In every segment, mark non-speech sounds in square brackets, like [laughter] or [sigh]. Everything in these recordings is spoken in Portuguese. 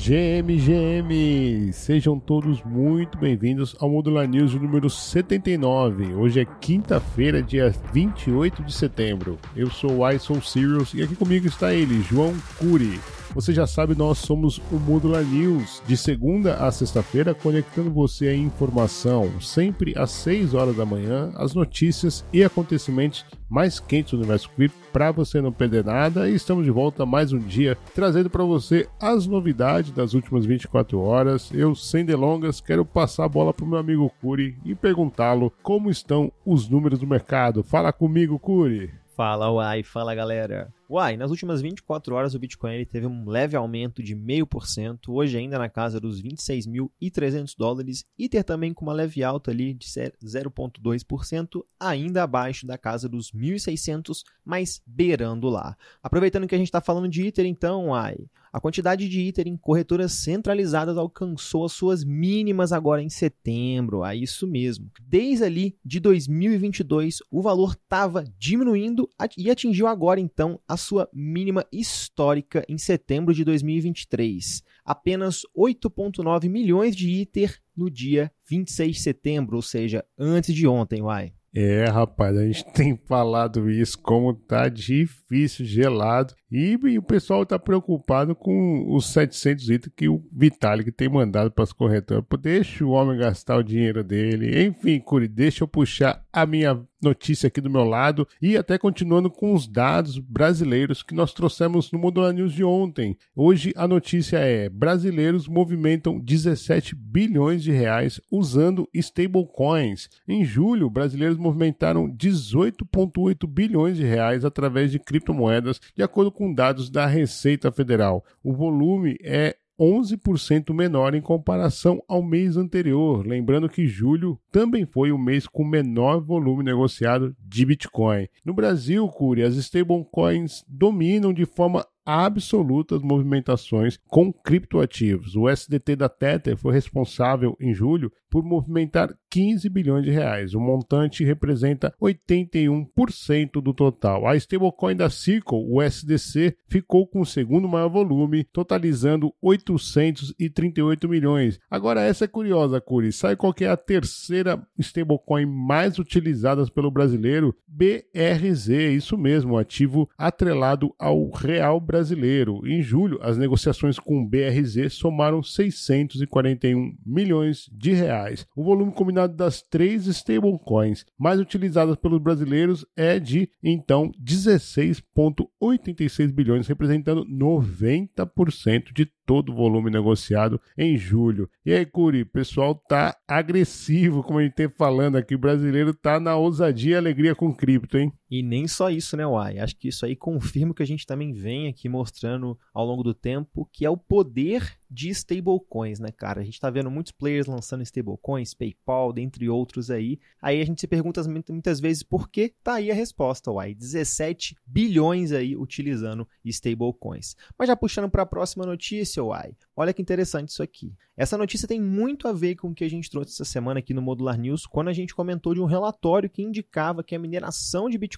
GM, GM, sejam todos muito bem-vindos ao Modular News número 79. Hoje é quinta-feira, dia 28 de setembro. Eu sou o I Serious e aqui comigo está ele, João Cury. Você já sabe, nós somos o Modular News, de segunda a sexta-feira, conectando você à informação, sempre às 6 horas da manhã, as notícias e acontecimentos mais quentes do universo cripto, para você não perder nada. E estamos de volta mais um dia, trazendo para você as novidades das últimas 24 horas. Eu, sem delongas, quero passar a bola para o meu amigo Curi e perguntá-lo como estão os números do mercado. Fala comigo, Curi. Fala, uai, fala galera. Uai, nas últimas 24 horas o Bitcoin teve um leve aumento de 0,5%, hoje ainda na casa dos 26.300 dólares, Ether também com uma leve alta ali de 0,2%, ainda abaixo da casa dos 1.600, mas beirando lá. Aproveitando que a gente está falando de Ether, então, uai, a quantidade de Ether em corretoras centralizadas alcançou as suas mínimas agora em setembro, é isso mesmo. Desde ali de 2022, o valor estava diminuindo e atingiu agora então a sua mínima histórica em setembro de 2023. Apenas 8,9 milhões de ITER no dia 26 de setembro, ou seja, antes de ontem, uai. É, rapaz, a gente [laughs] tem falado isso, como tá difícil, gelado. E, e o pessoal tá preocupado com os 700 itens que o Vitalik tem mandado para as corretoras. Deixa o homem gastar o dinheiro dele. Enfim, Curi, deixa eu puxar a minha notícia aqui do meu lado e até continuando com os dados brasileiros que nós trouxemos no Modular News de ontem. Hoje a notícia é: brasileiros movimentam 17 bilhões de reais usando stablecoins. Em julho, brasileiros movimentaram 18,8 bilhões de reais através de criptomoedas, de acordo com dados da Receita Federal. O volume é 11% menor em comparação ao mês anterior. Lembrando que julho também foi o mês com menor volume negociado de Bitcoin. No Brasil, Curi, as stablecoins dominam de forma absolutas movimentações com criptoativos. O SDT da Tether foi responsável em julho por movimentar 15 bilhões de reais. O montante representa 81% do total. A stablecoin da Circle, o SDC, ficou com o segundo maior volume, totalizando 838 milhões. Agora essa é curiosa, Curi. Sabe qual é a terceira stablecoin mais utilizada pelo brasileiro? BRZ, isso mesmo, ativo atrelado ao real brasileiro. Em julho, as negociações com o BRZ somaram 641 milhões de reais. O volume combinado das três stablecoins mais utilizadas pelos brasileiros é de, então, 16,86 bilhões, representando 90% de todo o volume negociado em julho. E aí, Curi, pessoal tá agressivo, como a gente tem falando aqui, o brasileiro tá na ousadia e alegria com cripto, hein? E nem só isso, né, Uai? Acho que isso aí confirma o que a gente também vem aqui mostrando ao longo do tempo, que é o poder de stablecoins, né, cara? A gente tá vendo muitos players lançando stablecoins, PayPal, dentre outros aí. Aí a gente se pergunta muitas vezes por que tá aí a resposta, uai. 17 bilhões aí utilizando stablecoins. Mas já puxando para a próxima notícia, Uai. Olha que interessante isso aqui. Essa notícia tem muito a ver com o que a gente trouxe essa semana aqui no Modular News, quando a gente comentou de um relatório que indicava que a mineração de Bitcoin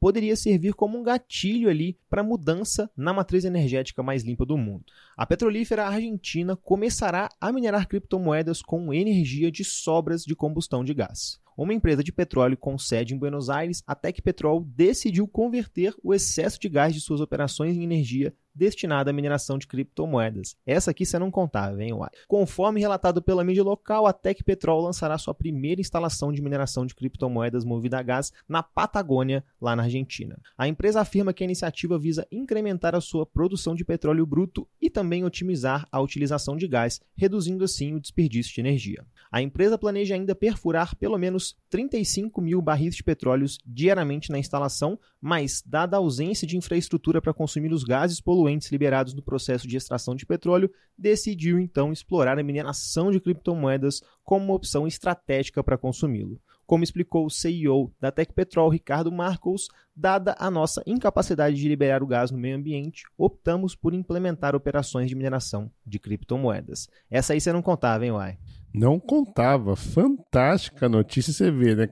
poderia servir como um gatilho ali para mudança na matriz energética mais limpa do mundo. A petrolífera argentina começará a minerar criptomoedas com energia de sobras de combustão de gás. Uma empresa de petróleo com sede em Buenos Aires, a Tec Petrol, decidiu converter o excesso de gás de suas operações em energia destinada à mineração de criptomoedas. Essa aqui você não contava, hein, Uai? Conforme relatado pela mídia local, a Tec Petrol lançará sua primeira instalação de mineração de criptomoedas movida a gás na Patagônia, lá na Argentina. A empresa afirma que a iniciativa visa incrementar a sua produção de petróleo bruto e também otimizar a utilização de gás, reduzindo assim o desperdício de energia. A empresa planeja ainda perfurar pelo menos 35 mil barris de petróleo diariamente na instalação, mas, dada a ausência de infraestrutura para consumir os gases poluentes, liberados no processo de extração de petróleo, decidiu então explorar a mineração de criptomoedas como uma opção estratégica para consumi-lo. Como explicou o CEO da Tecpetrol, Ricardo Marcos, dada a nossa incapacidade de liberar o gás no meio ambiente, optamos por implementar operações de mineração de criptomoedas. Essa aí você não contava, hein, Uai? Não contava. Fantástica notícia, você vê, né?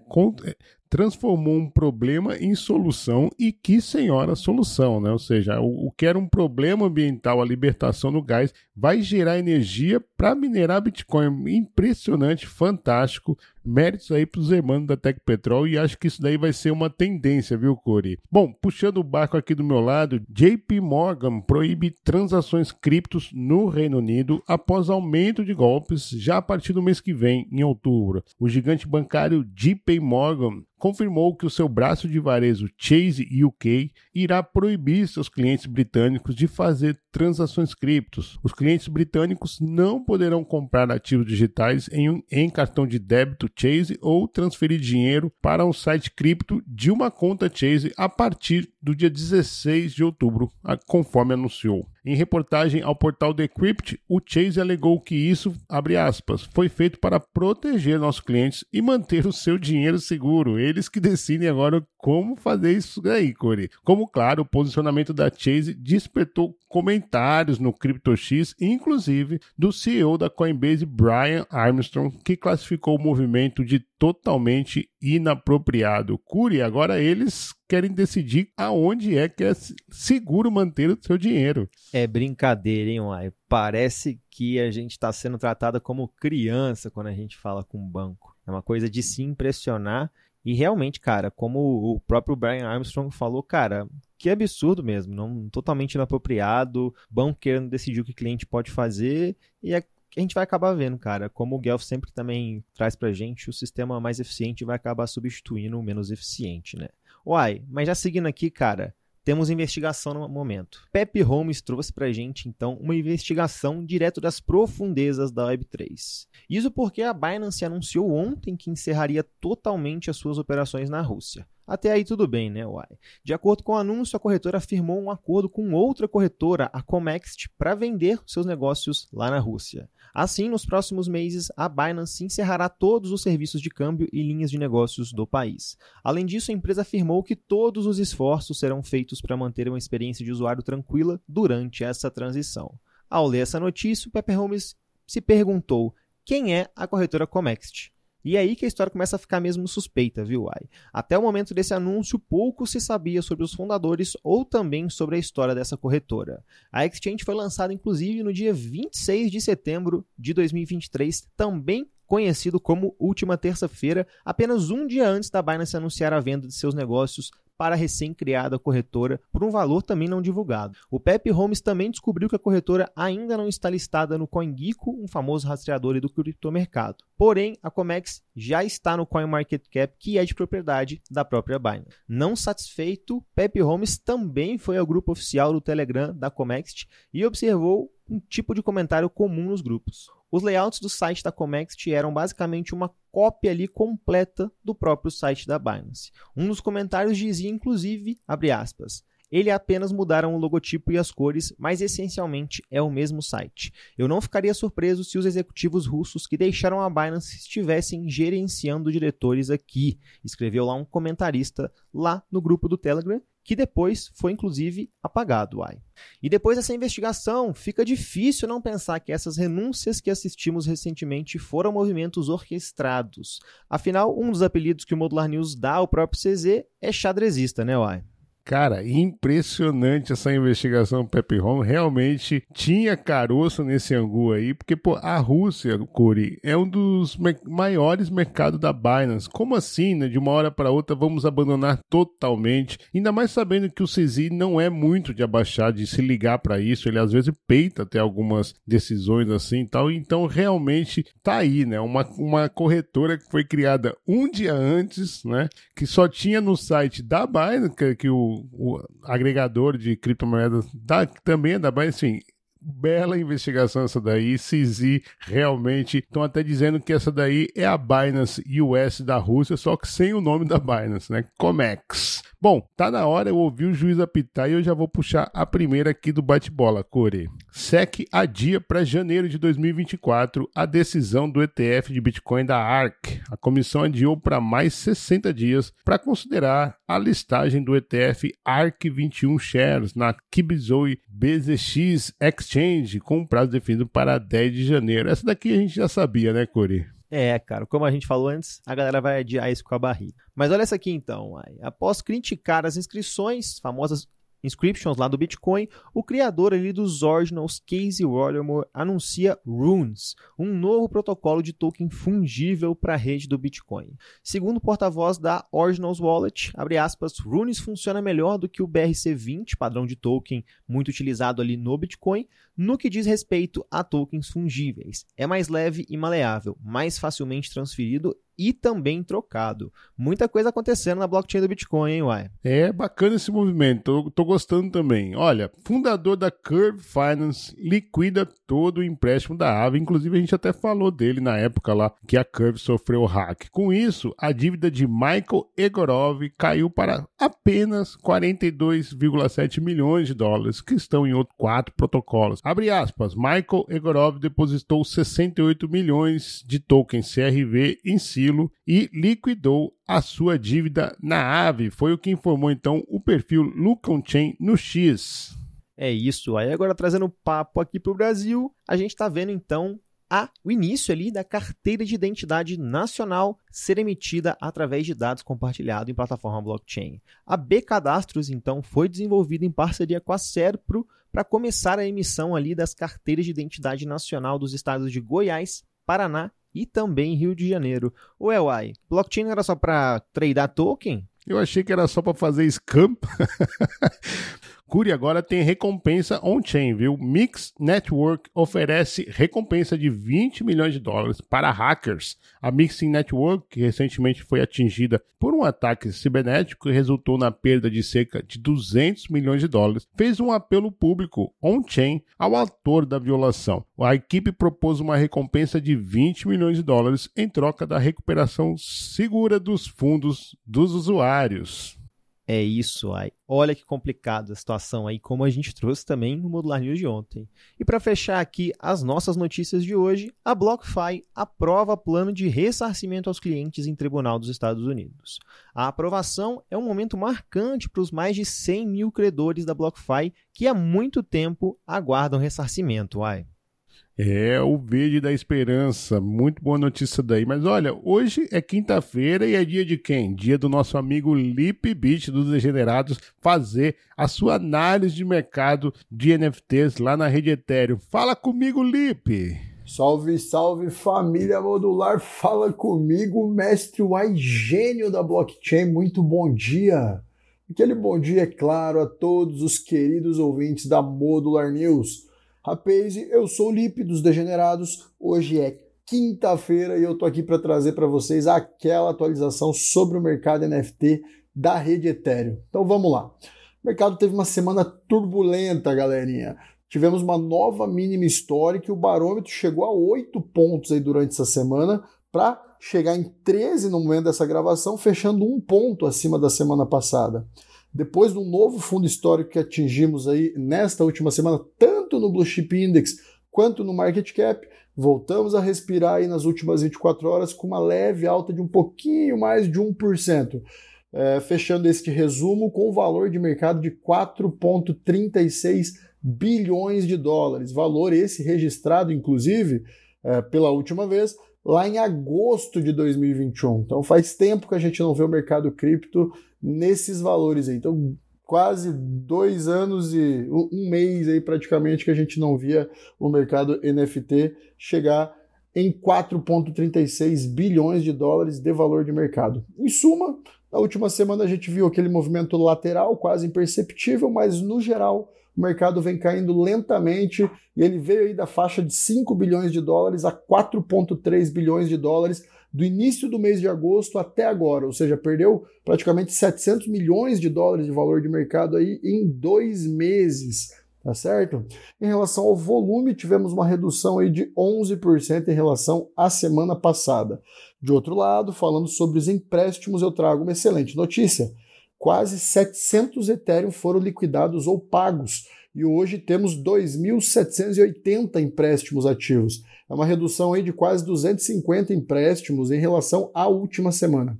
transformou um problema em solução e que senhora solução, né? Ou seja, o, o que era um problema ambiental, a libertação do gás, vai gerar energia para minerar Bitcoin. Impressionante, fantástico. Méritos aí para os irmãos da Tec Petrol e acho que isso daí vai ser uma tendência, viu, Cori? Bom, puxando o barco aqui do meu lado, JP Morgan proíbe transações criptos no Reino Unido após aumento de golpes já a partir do mês que vem, em outubro. O gigante bancário JP Morgan confirmou que o seu braço de varejo Chase UK irá proibir seus clientes britânicos de fazer transações criptos. Os clientes britânicos não poderão comprar ativos digitais em, um, em cartão de débito Chase ou transferir dinheiro para um site cripto de uma conta Chase a partir do dia 16 de outubro, conforme anunciou. Em reportagem ao portal Decrypt, o Chase alegou que isso, aspas, foi feito para proteger nossos clientes e manter o seu dinheiro seguro. Eles que decidem agora como fazer isso aí, Corey. Como, claro, o posicionamento da Chase despertou comentários no CryptoX, inclusive do CEO da Coinbase, Brian Armstrong, que classificou o movimento de totalmente inapropriado. Curi, agora eles querem decidir aonde é que é seguro manter o seu dinheiro. É brincadeira, hein, Uai? Parece que a gente está sendo tratada como criança quando a gente fala com o banco. É uma coisa de se impressionar. E realmente, cara, como o próprio Brian Armstrong falou, cara, que absurdo mesmo, não totalmente inapropriado, banco querendo decidir o que o cliente pode fazer e é a gente vai acabar vendo, cara, como o Guelph sempre também traz pra gente, o sistema mais eficiente vai acabar substituindo o menos eficiente, né? Uai, mas já seguindo aqui, cara, temos investigação no momento. Pepe Holmes trouxe pra gente, então, uma investigação direto das profundezas da Web3. Isso porque a Binance anunciou ontem que encerraria totalmente as suas operações na Rússia. Até aí tudo bem, né, Uai? De acordo com o anúncio, a corretora firmou um acordo com outra corretora, a Comext, para vender seus negócios lá na Rússia. Assim, nos próximos meses, a Binance encerrará todos os serviços de câmbio e linhas de negócios do país. Além disso, a empresa afirmou que todos os esforços serão feitos para manter uma experiência de usuário tranquila durante essa transição. Ao ler essa notícia, o Pepper Holmes se perguntou quem é a corretora Comext. E é aí que a história começa a ficar mesmo suspeita, viu, Ai? Até o momento desse anúncio, pouco se sabia sobre os fundadores ou também sobre a história dessa corretora. A Exchange foi lançada inclusive no dia 26 de setembro de 2023, também conhecido como última terça-feira, apenas um dia antes da Binance anunciar a venda de seus negócios para a recém-criada corretora por um valor também não divulgado. O Pepe Holmes também descobriu que a corretora ainda não está listada no CoinGecko, um famoso rastreador do criptomercado. Porém, a Comex já está no CoinMarketCap, que é de propriedade da própria Binance. Não satisfeito, Pepe Holmes também foi ao grupo oficial do Telegram da Comext e observou um tipo de comentário comum nos grupos. Os layouts do site da Comext eram basicamente uma cópia ali completa do próprio site da Binance. Um dos comentários dizia inclusive, abre aspas, ele apenas mudaram o logotipo e as cores, mas essencialmente é o mesmo site. Eu não ficaria surpreso se os executivos russos que deixaram a Binance estivessem gerenciando diretores aqui, escreveu lá um comentarista lá no grupo do Telegram que depois foi inclusive apagado. Uai. E depois dessa investigação, fica difícil não pensar que essas renúncias que assistimos recentemente foram movimentos orquestrados. Afinal, um dos apelidos que o Modular News dá ao próprio CZ é xadrezista, né, Uai? Cara, impressionante essa investigação do Pepe Home. Realmente tinha caroço nesse angu aí, porque pô, a Rússia, Curi, é um dos me maiores mercados da Binance. Como assim, né? De uma hora para outra vamos abandonar totalmente? Ainda mais sabendo que o CZ não é muito de abaixar, de se ligar para isso. Ele às vezes peita até algumas decisões assim e tal. Então realmente tá aí, né? Uma, uma corretora que foi criada um dia antes, né? Que só tinha no site da Binance, que, que o agregador de criptomoedas da, também é da Binance, enfim, bela investigação essa daí. CZ realmente estão até dizendo que essa daí é a Binance US da Rússia, só que sem o nome da Binance, né? Comex. Bom, tá na hora, eu ouvi o juiz apitar e eu já vou puxar a primeira aqui do bate-bola, Core. SEC adia para janeiro de 2024 a decisão do ETF de Bitcoin da ARC. A comissão adiou para mais 60 dias para considerar a listagem do ETF ARC 21 Shares na Kibizoi BZX Exchange com um prazo definido para 10 de janeiro. Essa daqui a gente já sabia, né, Core? É, cara, como a gente falou antes, a galera vai adiar isso com a barriga. Mas olha essa aqui então, após criticar as inscrições, famosas Inscriptions lá do Bitcoin, o criador ali dos Ordinals, Casey Watermore, anuncia Runes, um novo protocolo de token fungível para a rede do Bitcoin. Segundo o porta-voz da Ordinals Wallet, aspas, Runes funciona melhor do que o BRC20, padrão de token muito utilizado ali no Bitcoin, no que diz respeito a tokens fungíveis. É mais leve e maleável, mais facilmente transferido e também trocado. Muita coisa acontecendo na blockchain do Bitcoin, hein, Uai? É bacana esse movimento, tô, tô, gostando também. Olha, fundador da Curve Finance liquida todo o empréstimo da Aave, inclusive a gente até falou dele na época lá que a Curve sofreu hack. Com isso, a dívida de Michael Egorov caiu para apenas 42,7 milhões de dólares, que estão em outros quatro protocolos. Abre aspas, Michael Egorov depositou 68 milhões de tokens CRV em si e liquidou a sua dívida na Ave. Foi o que informou então o perfil Lucon Chain no X. É isso. Aí agora trazendo papo aqui para o Brasil, a gente está vendo então a, o início ali da carteira de identidade nacional ser emitida através de dados compartilhados em plataforma blockchain. A B Cadastros, então, foi desenvolvida em parceria com a Serpro para começar a emissão ali das carteiras de identidade nacional dos estados de Goiás, Paraná e também Rio de Janeiro. Ué, uai, blockchain era só para tradar token? Eu achei que era só para fazer scam. [laughs] Curi agora tem recompensa on-chain, viu? Mix Network oferece recompensa de 20 milhões de dólares para hackers. A Mixing Network, que recentemente foi atingida por um ataque cibernético que resultou na perda de cerca de 200 milhões de dólares, fez um apelo público on-chain ao autor da violação. A equipe propôs uma recompensa de 20 milhões de dólares em troca da recuperação segura dos fundos dos usuários. É isso, ai. Olha que complicado a situação aí, como a gente trouxe também no Modular News de ontem. E para fechar aqui as nossas notícias de hoje, a BlockFi aprova plano de ressarcimento aos clientes em tribunal dos Estados Unidos. A aprovação é um momento marcante para os mais de 100 mil credores da BlockFi que há muito tempo aguardam ressarcimento, ai. É o verde da esperança. Muito boa notícia daí. Mas olha, hoje é quinta-feira e é dia de quem? Dia do nosso amigo Lip Beach dos Degenerados fazer a sua análise de mercado de NFTs lá na rede Ethereum. Fala comigo, Lip! Salve, salve família modular, fala comigo, mestre Y gênio da blockchain, muito bom dia. Aquele bom dia, é claro, a todos os queridos ouvintes da Modular News. Rapaz, eu sou o Lipe dos Degenerados. Hoje é quinta-feira e eu tô aqui para trazer para vocês aquela atualização sobre o mercado NFT da rede Ethereum. Então vamos lá. O mercado teve uma semana turbulenta, galerinha. Tivemos uma nova mínima histórica e o barômetro chegou a 8 pontos aí durante essa semana para chegar em 13 no momento dessa gravação, fechando um ponto acima da semana passada. Depois de um novo fundo histórico que atingimos aí nesta última semana, tanto no Blue Chip Index quanto no Market Cap, voltamos a respirar aí nas últimas 24 horas com uma leve alta de um pouquinho mais de 1%. É, fechando este resumo com o valor de mercado de 4,36 bilhões de dólares. Valor esse registrado, inclusive, é, pela última vez, lá em agosto de 2021. Então faz tempo que a gente não vê o mercado cripto nesses valores aí. Então, quase dois anos e um mês aí praticamente que a gente não via o mercado NFT chegar em 4,36 bilhões de dólares de valor de mercado. Em suma, na última semana a gente viu aquele movimento lateral quase imperceptível, mas no geral o mercado vem caindo lentamente e ele veio aí da faixa de 5 bilhões de dólares a 4,3 bilhões de dólares do início do mês de agosto até agora, ou seja, perdeu praticamente 700 milhões de dólares de valor de mercado aí em dois meses, tá certo? Em relação ao volume, tivemos uma redução aí de 11% em relação à semana passada. De outro lado, falando sobre os empréstimos, eu trago uma excelente notícia. Quase 700 Ethereum foram liquidados ou pagos, e hoje temos 2.780 empréstimos ativos. É uma redução aí de quase 250 empréstimos em relação à última semana.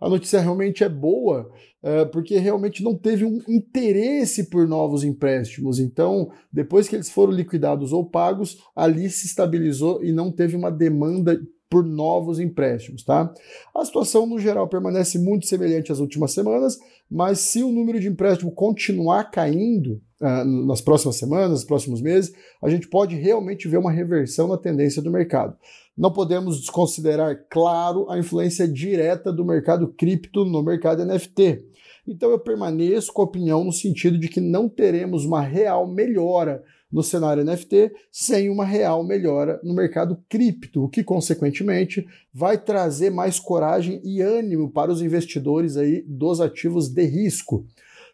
A notícia realmente é boa, é, porque realmente não teve um interesse por novos empréstimos. Então, depois que eles foram liquidados ou pagos, ali se estabilizou e não teve uma demanda por novos empréstimos, tá? A situação no geral permanece muito semelhante às últimas semanas, mas se o número de empréstimo continuar caindo uh, nas próximas semanas, nos próximos meses, a gente pode realmente ver uma reversão na tendência do mercado. Não podemos desconsiderar, claro, a influência direta do mercado cripto no mercado NFT. Então eu permaneço com a opinião no sentido de que não teremos uma real melhora no cenário NFT sem uma real melhora no mercado cripto, o que consequentemente vai trazer mais coragem e ânimo para os investidores aí dos ativos de risco.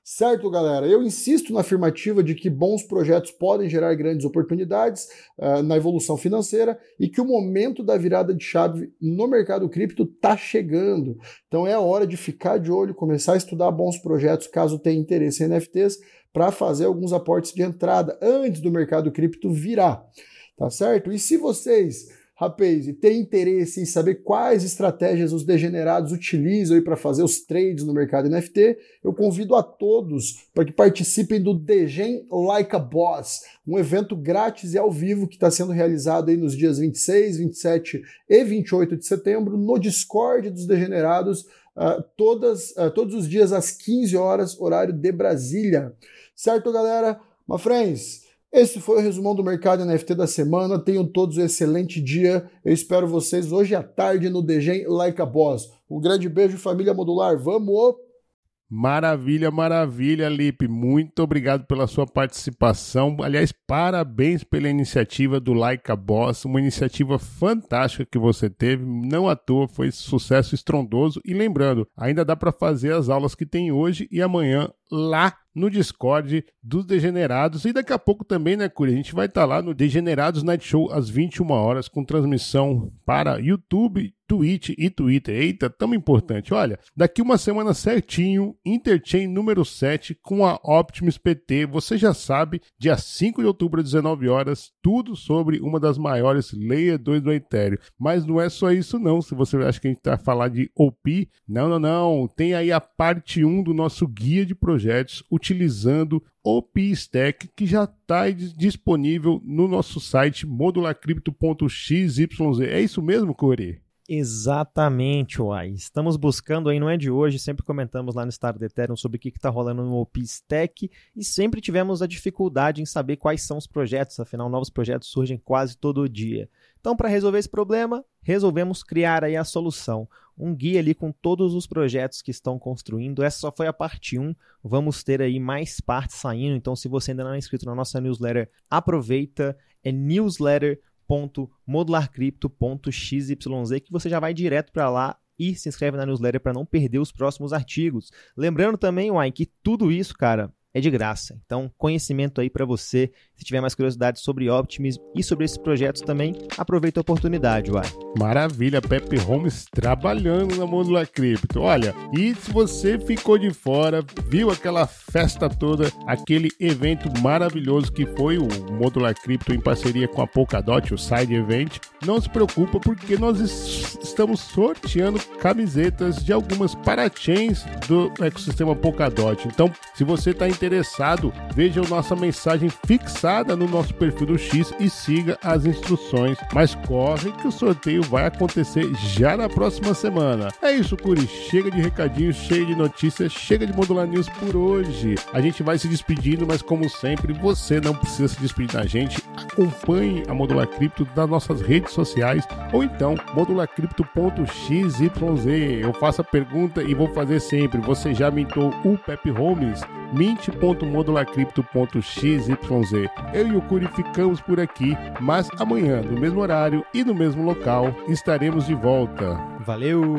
Certo, galera? Eu insisto na afirmativa de que bons projetos podem gerar grandes oportunidades uh, na evolução financeira e que o momento da virada de chave no mercado cripto está chegando. Então é a hora de ficar de olho, começar a estudar bons projetos caso tenha interesse em NFTs para fazer alguns aportes de entrada antes do mercado cripto virar. Tá certo? E se vocês Rapaz, e tem interesse em saber quais estratégias os degenerados utilizam para fazer os trades no mercado NFT, eu convido a todos para que participem do Degen Like a Boss, um evento grátis e ao vivo que está sendo realizado aí nos dias 26, 27 e 28 de setembro no Discord dos Degenerados, uh, todas, uh, todos os dias às 15 horas, horário de Brasília. Certo, galera? My friends, esse foi o resumão do mercado NFT da semana. Tenham todos um excelente dia. Eu espero vocês hoje à tarde no Degen Like a Boss. Um grande beijo, família modular. Vamos! Maravilha, maravilha, Lipe. Muito obrigado pela sua participação. Aliás, parabéns pela iniciativa do Like a Boss, uma iniciativa fantástica que você teve. Não à toa, foi sucesso estrondoso. E lembrando, ainda dá para fazer as aulas que tem hoje e amanhã lá no Discord dos Degenerados. E daqui a pouco também, né, Curi? A gente vai estar tá lá no Degenerados Night Show às 21 horas com transmissão para YouTube, Twitch e Twitter. Eita, tão importante. Olha, daqui uma semana certinho, Interchain número 7 com a Optimus PT. Você já sabe, dia 5 de outubro às 19 horas, tudo sobre uma das maiores Layer 2 do Ethereum. Mas não é só isso não, se você acha que a gente vai falar de OP. Não, não, não. Tem aí a parte 1 do nosso guia de projetos utilizando o PStack, que já está disponível no nosso site modularcrypto.xyz. É isso mesmo, Corey? Exatamente, Uai. Estamos buscando aí, não é de hoje, sempre comentamos lá no Estado do Ethereum sobre o que está rolando no OpenStack e sempre tivemos a dificuldade em saber quais são os projetos, afinal, novos projetos surgem quase todo dia. Então, para resolver esse problema, resolvemos criar aí a solução, um guia ali com todos os projetos que estão construindo. Essa só foi a parte 1, vamos ter aí mais partes saindo, então se você ainda não é inscrito na nossa newsletter, aproveita, é newsletter.modularcrypto.xyz que você já vai direto para lá e se inscreve na newsletter para não perder os próximos artigos. Lembrando também, Uai, que tudo isso, cara, é de graça. Então, conhecimento aí para você. Se tiver mais curiosidade sobre Optimism e sobre esses projetos também, aproveita a oportunidade, uai. Maravilha, Pepe Holmes trabalhando na Modular Cripto. Olha, e se você ficou de fora, viu aquela festa toda, aquele evento maravilhoso que foi o Modular Cripto em parceria com a Polkadot, o Side Event, não se preocupa porque nós estamos sorteando camisetas de algumas parachains do ecossistema Polkadot. Então, se você está interessado interessado, veja nossa mensagem fixada no nosso perfil do X e siga as instruções. Mas corre que o sorteio vai acontecer já na próxima semana. É isso, Curi. Chega de recadinhos, chega de notícias, chega de Modular News por hoje. A gente vai se despedindo, mas como sempre, você não precisa se despedir da gente. Acompanhe a Modular Cripto nas nossas redes sociais ou então modularcrypto.xyz. Eu faço a pergunta e vou fazer sempre. Você já mintou o Pepe Holmes? mint.modularcrypto.xyz. Eu e o Curi ficamos por aqui, mas amanhã, no mesmo horário e no mesmo local, estaremos de volta. Valeu!